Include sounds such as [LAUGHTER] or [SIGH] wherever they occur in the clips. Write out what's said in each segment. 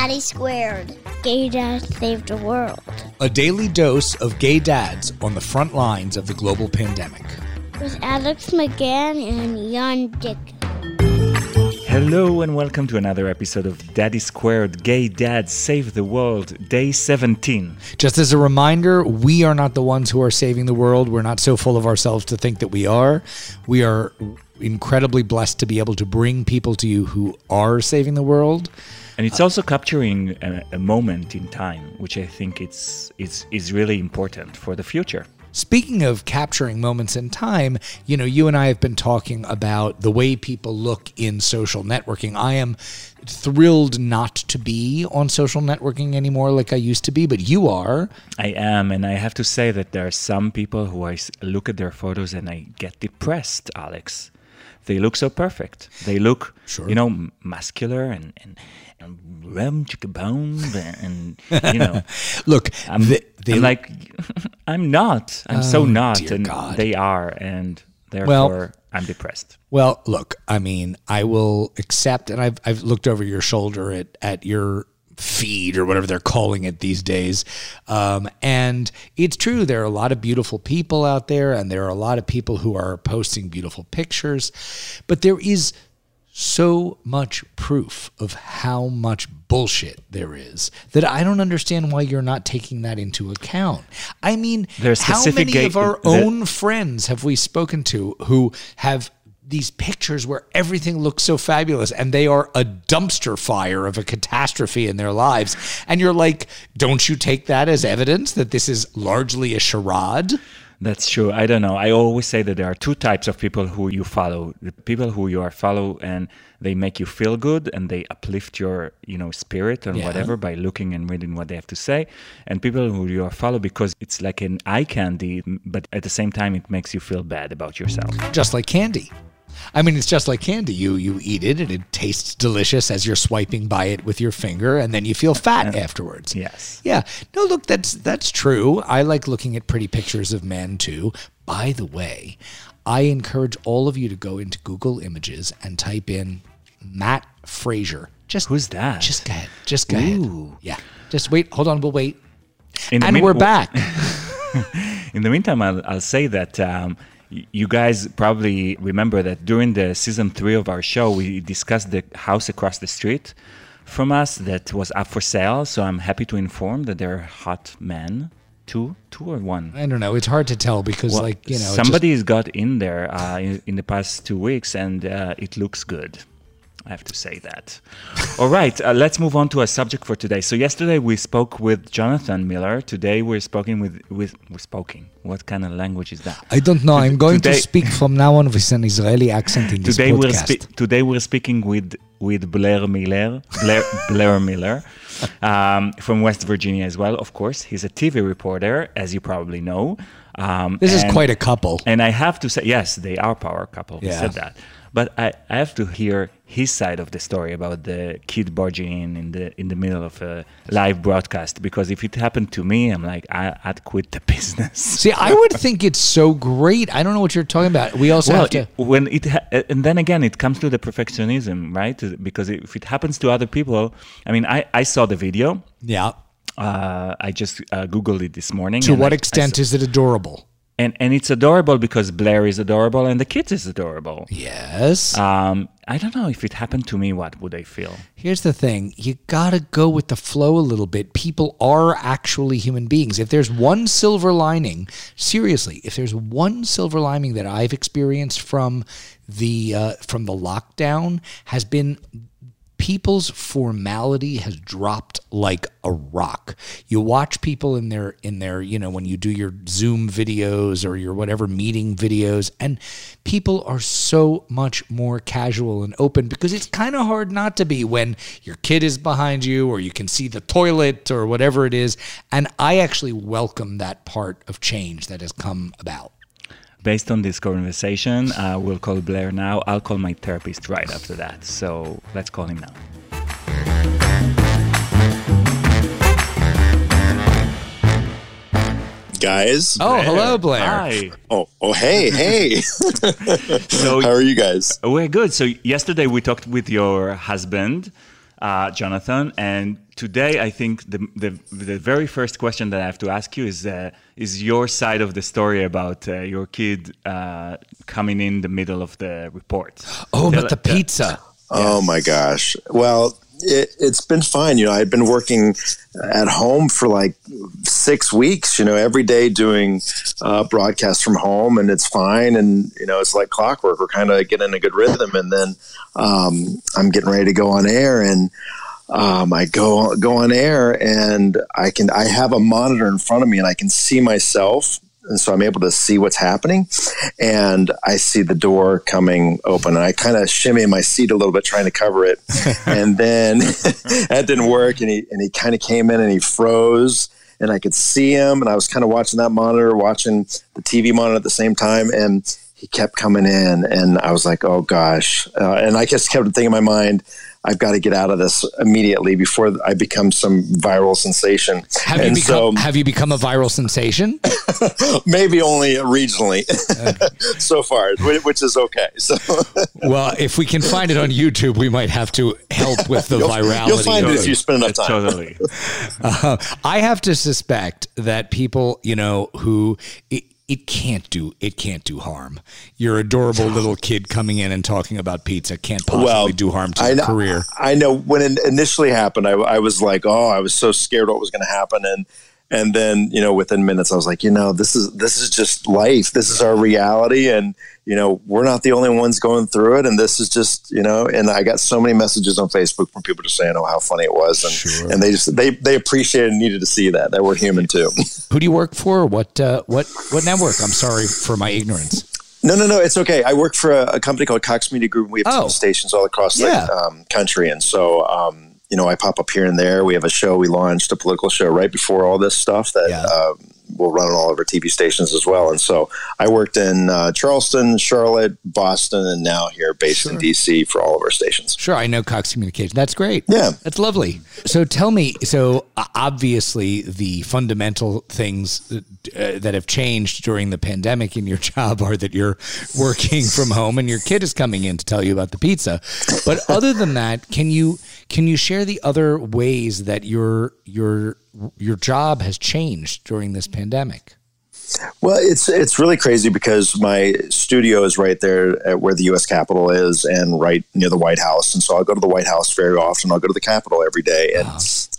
Daddy Squared. Gay Dad Saved the World. A daily dose of gay dads on the front lines of the global pandemic. With Alex McGann and Jan Dick. Hello and welcome to another episode of Daddy Squared Gay Dads Save the World, day 17. Just as a reminder, we are not the ones who are saving the world. We're not so full of ourselves to think that we are. We are incredibly blessed to be able to bring people to you who are saving the world. And it's also capturing a, a moment in time, which I think it's, it's, is really important for the future. Speaking of capturing moments in time, you know, you and I have been talking about the way people look in social networking. I am thrilled not to be on social networking anymore like I used to be, but you are. I am, and I have to say that there are some people who I look at their photos and I get depressed, Alex. They look so perfect. They look, Sure. you know, muscular and and, and rum chicka bone and you know. [LAUGHS] Look, I'm, they, they I'm like, [LAUGHS] I'm not. I'm so Oh, not, dear and God. they are, and therefore I'm depressed. Well, look, I mean, I will accept, and I've I've looked over your shoulder at at your feed or whatever they're calling it these days, um, and it's true. There are a lot of beautiful people out there, and there are a lot of people who are posting beautiful pictures, but there is so much proof of how much bullshit there is that I don't understand why you're not taking that into account. I mean, how many ga- of our the- own friends have we spoken to who have these pictures where everything looks so fabulous and they are a dumpster fire of a catastrophe in their lives and you're like don't you take that as evidence that this is largely a charade That's true. I don't know. I always say that there are two types of people who you follow: the people who you are follow and they make you feel good and they uplift your, you know, spirit and Yeah. whatever by looking and reading what they have to say, and people who you are follow because it's like an eye candy, but at the same time it makes you feel bad about yourself. just like candy I mean, it's just like candy. You you eat it and it tastes delicious as you're swiping by it with your finger, and then you feel fat afterwards. Yes. Yeah. No, look, that's that's true. I like looking at pretty pictures of men too. By the way, I encourage all of you to go into Google Images and type in Matt Frazier. Just Who's that? Just go ahead. Just go Ooh. ahead. Yeah. Just wait. Hold on. We'll wait. And mean- we're back. [LAUGHS] In the meantime, I'll, I'll say that um, you guys probably remember that during the season three of our show, we discussed the house across the street from us that was up for sale. So I'm happy to inform that there are hot men, two, two or one. I don't know. It's hard to tell because, Well, like, you know, it just- somebody's got in there uh, in, in the past two weeks, and uh, it looks good. I have to say that. All right, uh, let's move on to our subject for today. So yesterday we spoke with Jonathan Miller. Today we're speaking with with we're speaking. What kind of language is that? I don't know. I'm going Today- to speak from now on with an Israeli accent in this Today we're podcast. spe- today we're speaking with with Blair Miller, Blair, Blair Miller, um, from West Virginia as well. Of course, he's a TV reporter, as you probably know. Um, this is quite a couple. And I have to say, yes, they are power couple. He Yeah. said that. But I, I have to hear his side of the story about the kid barging in in the in the middle of a live broadcast. Because if it happened to me, I'm like, I, I'd quit the [LAUGHS] business. See, I would think it's so great. I don't know what you're talking about. We also well, have to. it- when it ha- and then again, it comes to the perfectionism, right? Because if it happens to other people, I mean, I, I saw the video. Yeah. Uh, I just uh, googled it this morning. To what I- I extent saw- is it adorable? and and it's adorable because Blair is adorable and the kids is adorable. Yes. Um, I don't know if it happened to me. What would I feel? Here's the thing you got to go with the flow a little bit. People are actually human beings. If there's one silver lining, seriously, if there's one silver lining that I've experienced from the uh, from the lockdown has been people's formality has dropped like a rock. You watch people in their in their, you know, when you do your Zoom videos or your whatever meeting videos and people are so much more casual and open because it's kind of hard not to be when your kid is behind you or you can see the toilet or whatever it is and I actually welcome that part of change that has come about. Based on this conversation, uh, we'll call Blair now. I'll call my therapist right after that. So let's call him now. guys. Oh, hello Blair. Hi. Oh, oh, hey, hey. [LAUGHS] So How are you guys? we're good. So yesterday we talked with your husband, uh, Jonathan. And today, I think the, the the very first question that I have to ask you is uh, is your side of the story about uh, your kid uh, coming in the middle of the report. Oh, Tell- but the tell- pizza. Oh my gosh. Well, it, it's been fine. You know, I'd been working at home for like six weeks. You know, every day doing uh, broadcasts from home, and it's fine. And you know, it's like clockwork. We're kind of getting a good rhythm, and then um, I'm getting ready to go on air, and um, I go go on air, and I can I have a monitor in front of me, and I can see myself. And so I'm able to see what's happening, and I see the door coming open. And I kind of shimmy in my seat a little bit, trying to cover it. [LAUGHS] and then [LAUGHS] that didn't work, and he and he kind of came in and he froze, and I could see him, and I was kind of watching that monitor, watching the TV monitor at the same time, and he kept coming in, and I was like, oh gosh, uh, and I just kept thinking in my mind. I've got to get out of this immediately before I become some viral sensation. Have you become so have you become a viral sensation? [LAUGHS] maybe only regionally [LAUGHS] so far, which is okay. So [LAUGHS] well, if we can find it on YouTube, we might have to help with the you'll, virality. you'll find of it if you spend enough time. Totally. Uh, I have to suspect that people, you know, who it, it can't do it can't do harm. Your adorable little kid coming in and talking about pizza can't possibly do harm to I your know, career. I know when it initially happened, I, I was like, oh, I was so scared what was going to happen, and and then you know within minutes, I was like, you know, this is this is just life. This is our reality, and you know, we're not the only ones going through it, and this is just you know. And I got so many messages on Facebook from people just saying, oh, how funny it was, and Sure. and they just they they appreciated and needed to see that that we're human too. Who do you work for? What uh, what what network? I'm sorry for my ignorance. No, no, no. It's okay. I work for a, a company called Cox Media Group. We have Oh. Stations all across Yeah. the um, country, and so um, you know, I pop up here and there. We have a show. We launched a political show right before all this stuff that Yeah. um, we'll run on all of our TV stations as well. And so I worked in uh, Charleston, Charlotte, Boston, and now here based in DC for all of our stations. Sure, I know Cox Communication. That's great. Yeah. That's lovely. So tell me, so uh, obviously the fundamental things that, uh, that have changed during the pandemic in your [LAUGHS] job are that you're working from home and your kid is coming in to tell you about the pizza. But other than that, can you can you share the other ways that your your your job has changed during this pandemic? Well, it's it's really crazy because my studio is right there at where the U.S. Capitol is, and right near the White House. And so I'll go to the White House very often. I'll go to the Capitol every day and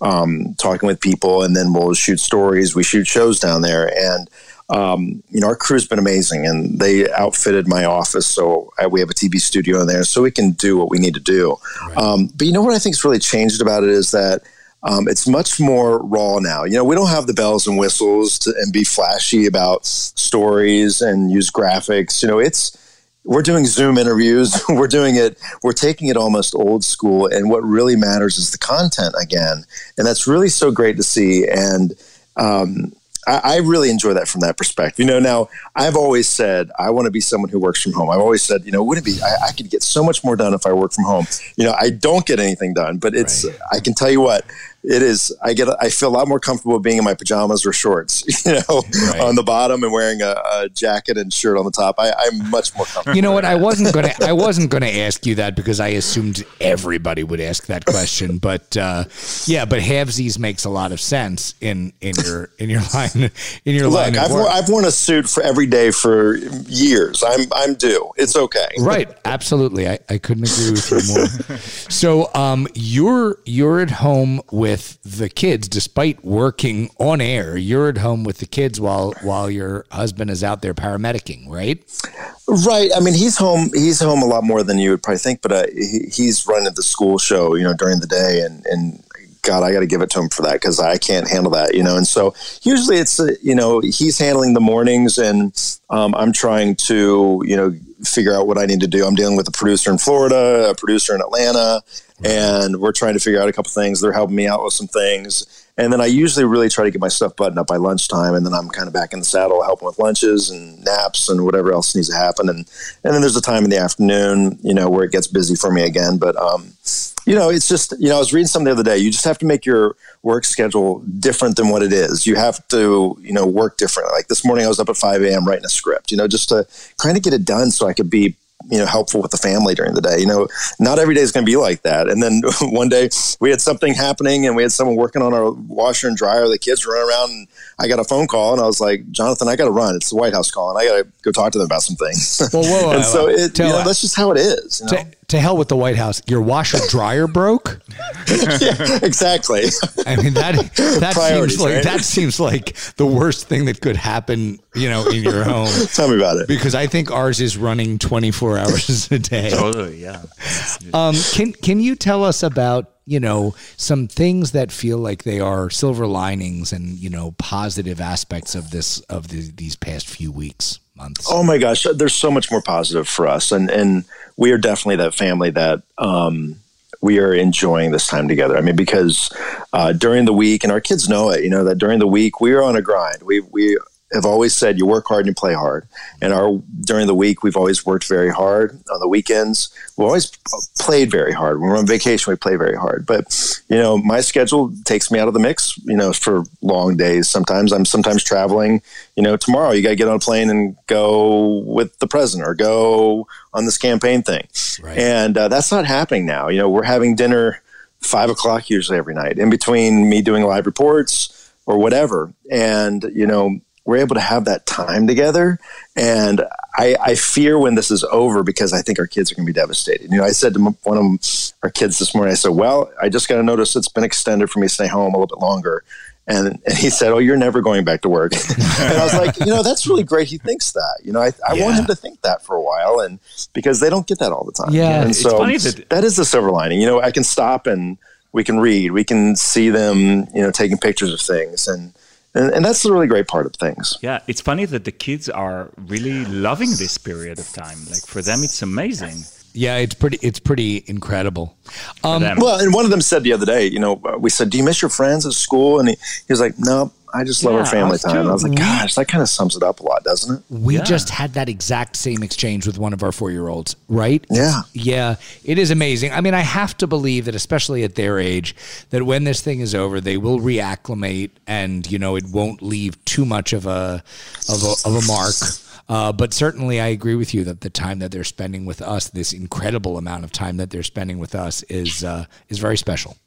um, talking with people, and then we'll shoot stories. We shoot shows down there, and um, you know our crew's been amazing, and they outfitted my office so I, we have a TV studio in there, so we can do what we need to do. Um, but you know what I think has really changed about it is that um, it's much more raw now. You know, we don't have the bells and whistles to, and be flashy about stories and use graphics. You know, it's we're doing Zoom interviews. [LAUGHS] we're doing it. We're taking it almost old school. And what really matters is the content again, and that's really so great to see. And um, I, I really enjoy that from that perspective. You know, now I've always said I want to be someone who works from home. I've always said, you know, wouldn't it be? I, I could get so much more done if I work from home. You know, I don't get anything done, but it's. I can tell you what it is. I get. I feel a lot more comfortable being in my pajamas or shorts. [LAUGHS] You know, Right. on the bottom and wearing a, a jacket and shirt on the top. I, I'm much more comfortable. You know what? I wasn't gonna. I wasn't gonna ask you that because I assumed everybody would ask that question. [LAUGHS] But uh, yeah, but halvesies makes a lot of sense in in your in your line in your line Look, of I've, work. I've worn a suit for every day for years. I'm I'm due. It's okay. Right, absolutely. I, I couldn't agree with you more. [LAUGHS] so, um, you're you're at home with the kids, despite working on air. You're at home with the kids while while your husband is out there paramedicing, right? Right. I mean, he's home. He's home a lot more than you would probably think. But uh, he, he's running the school show, you know, during the day, and and God, I got to give it to him for that because I can't handle that, you know. And so usually it's uh, you know he's handling the mornings, and um, I'm trying to you know figure out what I need to do. I'm dealing with a producer in Florida, a producer in Atlanta, and we're trying to figure out a couple things. They're helping me out with some things. And then I usually really try to get my stuff buttoned up by lunchtime, and then I'm kind of back in the saddle, helping with lunches and naps and whatever else needs to happen. And and then there's a time in the afternoon, you know, where it gets busy for me again. But um, you know, it's just you know, I was reading something the other day. You just have to make your work schedule different than what it is. You have to you know work differently. Like this morning, I was up at 5 a.m. writing a script, you know, just to kind of get it done so I could be you know helpful with the family during the day. You know, not every day is going to be like that. And then [LAUGHS] one day we had something happening, and we had someone working on our washer and dryer. The kids running around, and I got a phone call, and I was like, Jonathan, I got to run. It's the White House calling. I got to go talk to them about some things. Well, whoa, [LAUGHS] and so it, you know, that's just how it is. You know? To hell with the White House. Your washer dryer broke. [LAUGHS] yeah, exactly. I mean that that Priorities, seems like right? that seems like the worst thing that could happen, you know, in your home. [LAUGHS] Tell me about it. Because I think ours is running 24 [LAUGHS] hours a day. Totally, yeah. Um, can can you tell us about you know some things that feel like they are silver linings and you know positive aspects of this of the, these past few weeks months? Oh my gosh, there's so much more positive for us, and and we are definitely that family that um, we are enjoying this time together. I mean, because uh, during the week, and our kids know it, you know that during the week we are on a grind. We we have always said you work hard and you play hard, and our during the week we've always worked very hard. On the weekends, we've always played very hard. When we're on vacation, we play very hard. But you know, my schedule takes me out of the mix. You know, for long days. Sometimes I'm sometimes traveling. You know, tomorrow you got to get on a plane and go with the president or go on this campaign thing, Right. and uh, that's not happening now. You know, we're having dinner five o'clock usually every night in between me doing live reports or whatever, and you know. We're able to have that time together, and I, I fear when this is over because I think our kids are going to be devastated. You know, I said to one of our kids this morning, I said, "Well, I just got to notice it's been extended for me to stay home a little bit longer." And, and he said, "Oh, you're never going back to work." [LAUGHS] and I was like, "You know, that's really great. He thinks that. You know, I, I Yeah. want him to think that for a while, and because they don't get that all the time. Yeah, and so that- that is the silver lining. You know, I can stop and we can read, we can see them, you know, taking pictures of things, and and, and that's the really great part of things. Yeah, it's funny that the kids are really loving this period of time. Like for them, it's amazing. Yeah, it's pretty it's pretty incredible. Um. Well, and one of them said the other day, you know, uh, we said, "Do you miss your friends at school?" And he, he was like, "No, I just love Yeah, our family time." too. And I was like, "Gosh, that kind of sums it up a lot, doesn't it?" We Yeah. just had that exact same exchange with one of our four year olds, right? Yeah. Yeah. It is amazing. I mean, I have to believe that, especially at their age, that when this thing is over, they will reacclimate and, you know, it won't leave too much of a, of a, of a mark. Uh, but certainly, I agree with you that the time that they're spending with us, this incredible amount of time that they're spending with us, is uh, is very special.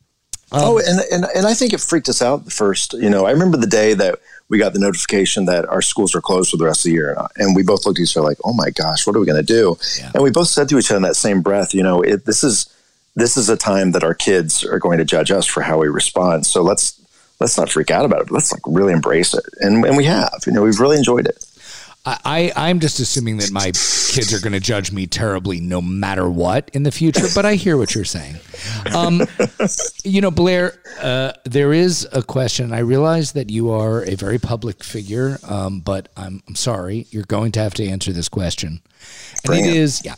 oh, and, and and I think it freaked us out at first. You know, I remember the day that we got the notification that our schools are closed for the rest of the year, and we both looked at each other like, "Oh my gosh, what are we going to do?" Yeah. And we both said to each other in that same breath, "You know, it, this is this is a time that our kids are going to judge us for how we respond. So let's let's not freak out about it. Let's like really embrace it." And and we have. You know, we've really enjoyed it. I, I I'm just assuming that my kids are going to judge me terribly no matter what in the future. But I hear what you're saying. Um, you know, Blair, uh, there is a question. I realize that you are a very public figure, um, but I'm, I'm sorry, you're going to have to answer this question. And it it. is, yeah,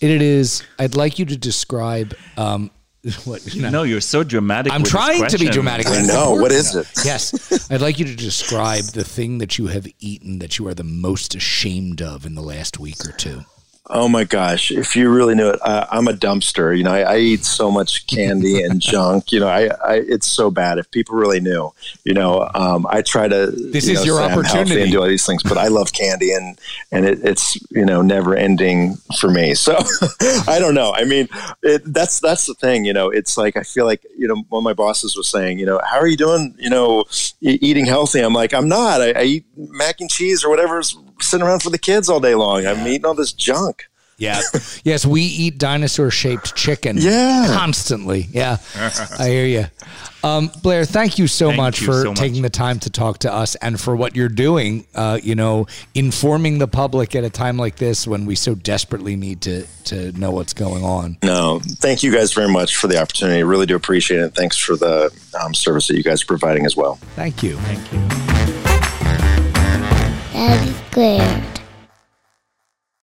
it, it is. I'd like you to describe um, [LAUGHS] what. No, you're so dramatic. I'm with trying to be dramatic. I know. What is it? Yes. I'd like you to describe the thing that you have eaten that you are the most ashamed of in the last week or two. Oh my gosh! If you really knew it, I, I'm a dumpster. You know, I, I eat so much candy and [LAUGHS] junk. You know, I, I it's so bad. If people really knew, you know, um, I try to. This you is know, your say I'm healthy opportunity. and do all these things, but I love candy and and it, it's you know never ending for me. So [LAUGHS] I don't know. I mean, it, that's that's the thing. You know, it's like I feel like you know one of my bosses was saying, you know, how are you doing? You know, e- eating healthy. I'm like, I'm not. I, I eat mac and cheese or whatever's sitting around for the kids all day long. I'm eating all this junk. Yeah. [LAUGHS] yes, we eat dinosaur shaped chicken. Yeah. Constantly. Yeah. I hear you. Um, Blair, thank you so Thank much you for so much. taking the time to talk to us and for what you're doing, uh, you know, informing the public at a time like this when we so desperately need to, to know what's going on. No, thank you guys very much for the opportunity. Really do appreciate it. Thanks for the um, service that you guys are providing as well. Thank you. Thank you. That squared.